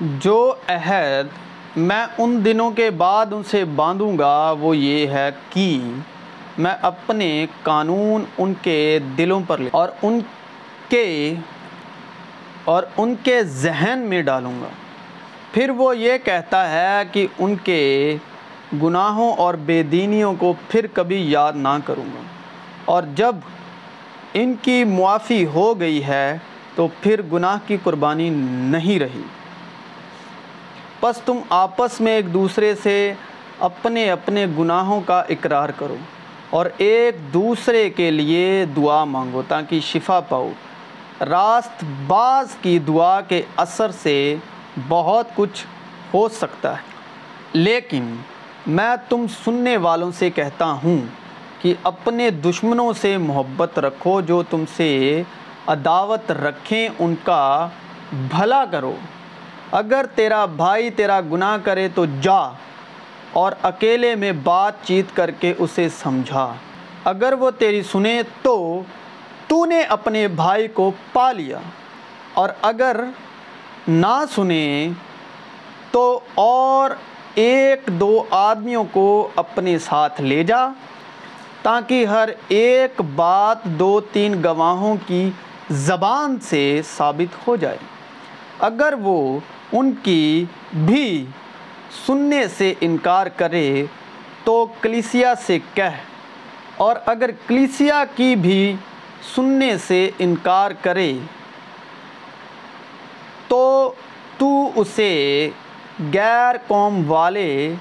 جو عہد میں ان دنوں کے بعد ان سے باندھوں گا، وہ یہ ہے کہ میں اپنے قانون ان کے دلوں پر لے اور ان کے اور ان کے ذہن میں ڈالوں گا۔ پھر وہ یہ کہتا ہے کہ ان کے گناہوں اور بے دینیوں کو پھر کبھی یاد نہ کروں گا۔ اور جب ان کی معافی ہو گئی ہے، تو پھر گناہ کی قربانی نہیں رہی۔ پس تم آپس میں ایک دوسرے سے اپنے اپنے گناہوں کا اقرار کرو اور ایک دوسرے کے لیے دعا مانگو تاکہ شفا پاؤ۔ راست باز کی دعا کے اثر سے بہت کچھ ہو سکتا ہے۔ لیکن میں تم سننے والوں سے کہتا ہوں کہ اپنے دشمنوں سے محبت رکھو جو تم سے عداوت رکھیں، ان کا بھلا کرو۔ اگر تیرا بھائی تیرا گناہ کرے تو جا اور اکیلے میں بات چیت کر کے اسے سمجھا۔ اگر وہ تیری سنے تو تو نے اپنے بھائی کو پا لیا۔ اور اگر نہ سنے تو اور ایک دو آدمیوں کو اپنے ساتھ لے جا تاکہ ہر ایک بات دو تین گواہوں کی زبان سے ثابت ہو جائے۔ اگر وہ ان کی بھی سننے سے انکار کرے تو کلیسیا سے کہہ، اور اگر کلیسیا کی بھی سننے سے انکار کرے تو تو اسے غیر قوم والے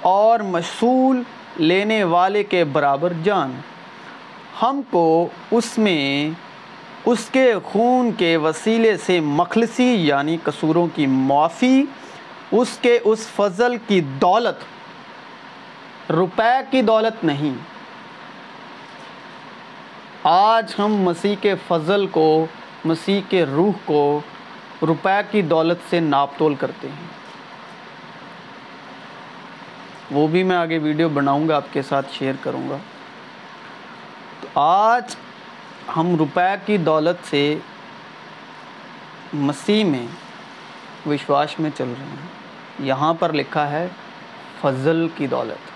اور مشغول لینے والے کے برابر جان۔ ہم کو اس میں اس کے خون کے وسیلے سے مخلصی یعنی قصوروں کی معافی، اس کے اس فضل کی دولت، روپے کی دولت نہیں۔ آج ہم مسیح کے فضل کو، مسیح کے روح کو روپے کی دولت سے ناپ تول کرتے ہیں۔ وہ بھی میں آگے ویڈیو بناؤں گا، آپ کے ساتھ شیئر کروں گا۔ تو آج ہم روپے کی دولت سے مسیح میں وشواس میں چل رہے ہیں۔ یہاں پر لکھا ہے، فضل کی دولت،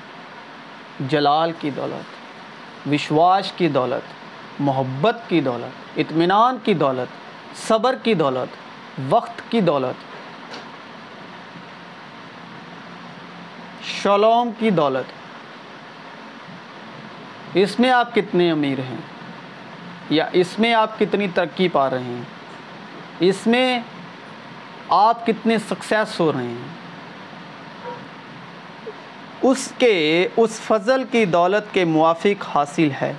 جلال کی دولت، وشواس کی دولت، محبت کی دولت، اطمینان کی دولت، صبر کی دولت، وقت کی دولت شلوم کی دولت۔ اس میں آپ کتنے امیر ہیں؟ یا اس میں آپ کتنی ترقی پا رہے ہیں؟ اس میں آپ کتنے سکسیس ہو رہے ہیں؟ اس کے، اس فضل کی دولت کے موافق حاصل ہے،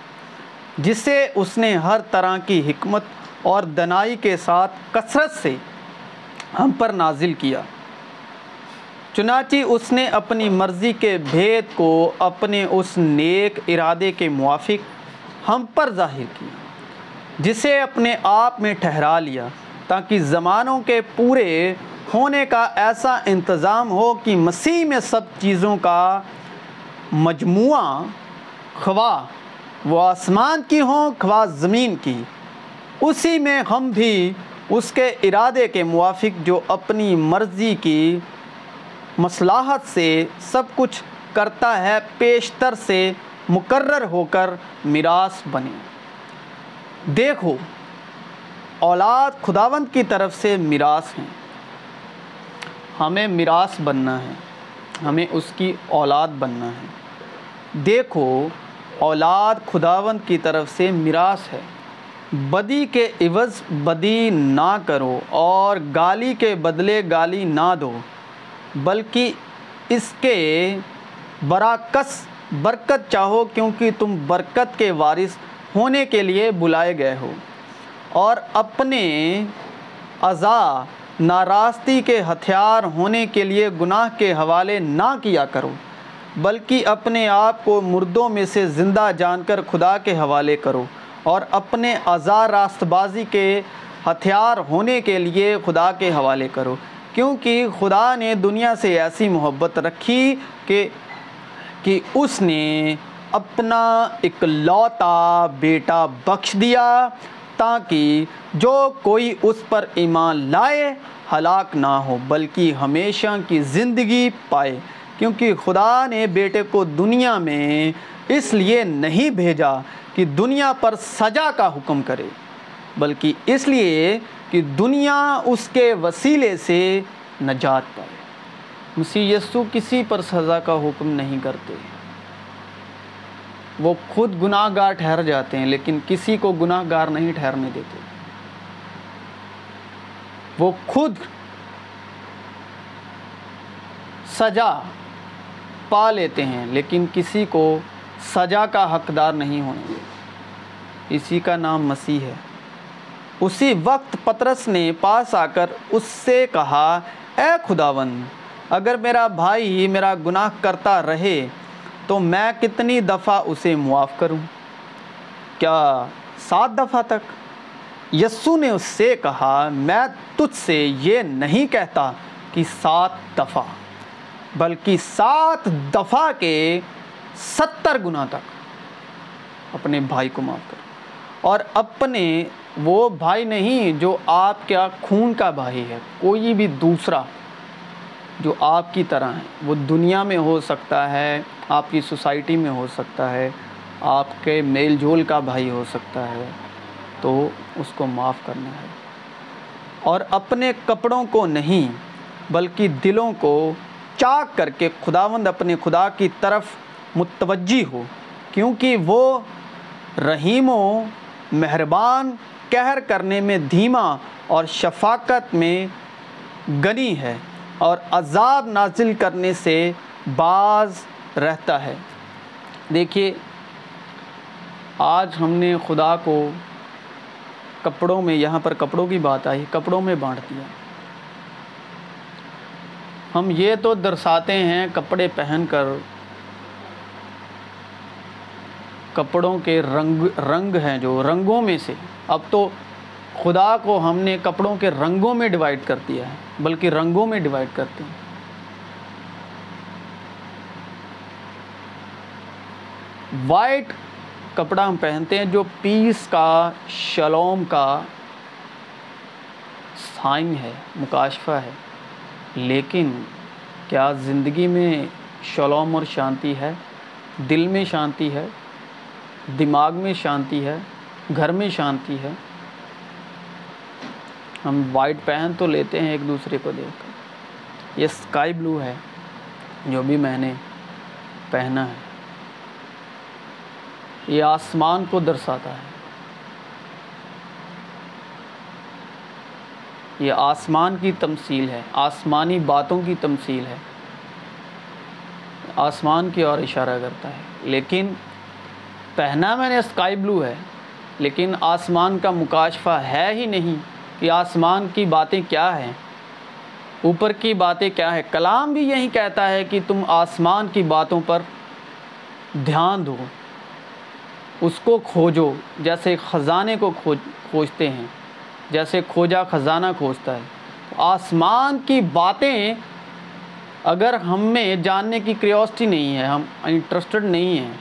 جسے اس نے ہر طرح کی حکمت اور دنائی کے ساتھ کثرت سے ہم پر نازل کیا۔ چنانچہ اس نے اپنی مرضی کے بھید کو اپنے اس نیک ارادے کے موافق ہم پر ظاہر کیا۔ جسے اپنے آپ میں ٹھہرا لیا تاکہ زمانوں کے پورے ہونے کا ایسا انتظام ہو کہ مسیح میں سب چیزوں کا مجموعہ خواہ وہ آسمان کی ہوں، خواہ زمین کی۔ اسی میں ہم بھی اس کے ارادے کے موافق جو اپنی مرضی کی مصلاحت سے سب کچھ کرتا ہے، پیشتر سے مقرر ہو کر میراث بنے دیکھو، اولاد خداوند کی طرف سے میراث ہیں ہمیں میراث بننا ہے، ہمیں اس کی اولاد بننا ہے۔ دیکھو، اولاد خداوند کی طرف سے میراث ہے۔ بدی کے عوض بدی نہ کرو اور گالی کے بدلے گالی نہ دو، بلکہ اس کے براکس برکت چاہو کیونکہ تم برکت کے وارث ہونے کے لیے بلائے گئے ہو۔ اور اپنے اعضاء ناراستی کے ہتھیار ہونے کے لیے گناہ کے حوالے نہ کیا کرو، بلکہ اپنے آپ کو مردوں میں سے زندہ جان کر خدا کے حوالے کرو۔ اور اپنے اعضاء راست بازی کے ہتھیار ہونے کے لیے خدا کے حوالے کرو۔ کیونکہ خدا نے دنیا سے ایسی محبت رکھی کہ کہ اس نے اپنا اکلوتا بیٹا بخش دیا تاکہ جو کوئی اس پر ایمان لائے، ہلاک نہ ہو، بلکہ ہمیشہ کی زندگی پائے۔ کیونکہ خدا نے بیٹے کو دنیا میں اس لیے نہیں بھیجا کہ دنیا پر سجا کا حکم کرے، بلکہ اس لیے کہ دنیا اس کے وسیلے سے نجات پائے۔ مسیح یسو کسی پر سزا کا حکم نہیں کرتے۔ وہ خود گناہ گار ٹھہر جاتے ہیں، لیکن کسی کو گناہ گار نہیں ٹھہرنے دیتے۔ وہ خود سجا پا لیتے ہیں، لیکن کسی کو سجا کا حقدار نہیں ہونے دیتے۔ اسی کا نام مسیح ہے۔ اسی وقت پترس نے پاس آ کر اس سے کہا، اے خداون اگر میرا بھائی میرا گناہ کرتا رہے تو میں کتنی دفعہ اسے معاف کروں؟ کیا سات دفعہ تک؟ یسو نے اس سے کہا، میں تجھ سے یہ نہیں کہتا کہ سات دفعہ، بلکہ سات دفعہ کے ستر گنا تک اپنے بھائی کو معاف کر اور اپنے وہ بھائی نہیں جو آپ کا خون کا بھائی ہے، کوئی بھی دوسرا جو آپ کی طرح ہے وہ دنیا میں ہو سکتا ہے، آپ کی سوسائٹی میں ہو سکتا ہے، آپ کے میل جول کا بھائی ہو سکتا ہے، تو اس کو معاف کرنا ہے۔ اور اپنے کپڑوں کو نہیں، بلکہ دلوں کو چاک کر کے خداوند اپنے خدا کی طرف متوجہ ہو، کیونکہ وہ رحیم و مہربان کہر کرنے میں دھیما اور شفاقت میں گنی ہے۔ اور عذاب نازل کرنے سے بعض رہتا ہے۔ دیکھیے، آج ہم نے خدا کو کپڑوں میں، یہاں پر کپڑوں کی بات آئی، کپڑوں میں بانٹ دیا۔ ہم یہ تو درساتے ہیں، کپڑے پہن کر کپڑوں کے رنگ رنگ ہیں جو، رنگوں میں سے۔ اب تو خدا کو ہم نے کپڑوں کے رنگوں میں ڈیوائڈ کر دیا ہے، بلکہ رنگوں میں ڈیوائڈ کرتے ہیں وائٹ کپڑا ہم پہنتے ہیں جو پیس کا شلوم کا سائن ہے، مکاشفہ ہے۔ لیکن کیا زندگی میں شلوم اور شانتی ہے؟ دل میں شانتی ہے، دماغ میں شانتی ہے، گھر میں شانتی ہے؟ ہم وائٹ پہن تو لیتے ہیں ایک دوسرے کو دیکھ کر۔ یہ اسکائی بلو ہے، جو بھی میں نے پہنا ہے۔ یہ آسمان کو درساتا ہے۔ یہ آسمان کی تمثیل ہے، آسمانی باتوں کی تمثیل ہے۔ آسمان کی اور اشارہ کرتا ہے۔ لیکن پہنا میں نے اسکائی بلو ہے، لیکن آسمان کا مکاشفہ ہے ہی نہیں۔ کہ آسمان کی باتیں کیا ہیں؟ اوپر کی باتیں کیا ہے کلام بھی یہی کہتا ہے کہ تم آسمان کی باتوں پر دھیان دو، اس کو کھوجو جیسے خزانے کو کھوج، کھوجتے ہیں، جیسے کھوجا خزانہ کھوجتا ہے۔ آسمان کی باتیں اگر ہم میں جاننے کی کریوسٹی نہیں ہے، ہم انٹرسٹڈ نہیں ہیں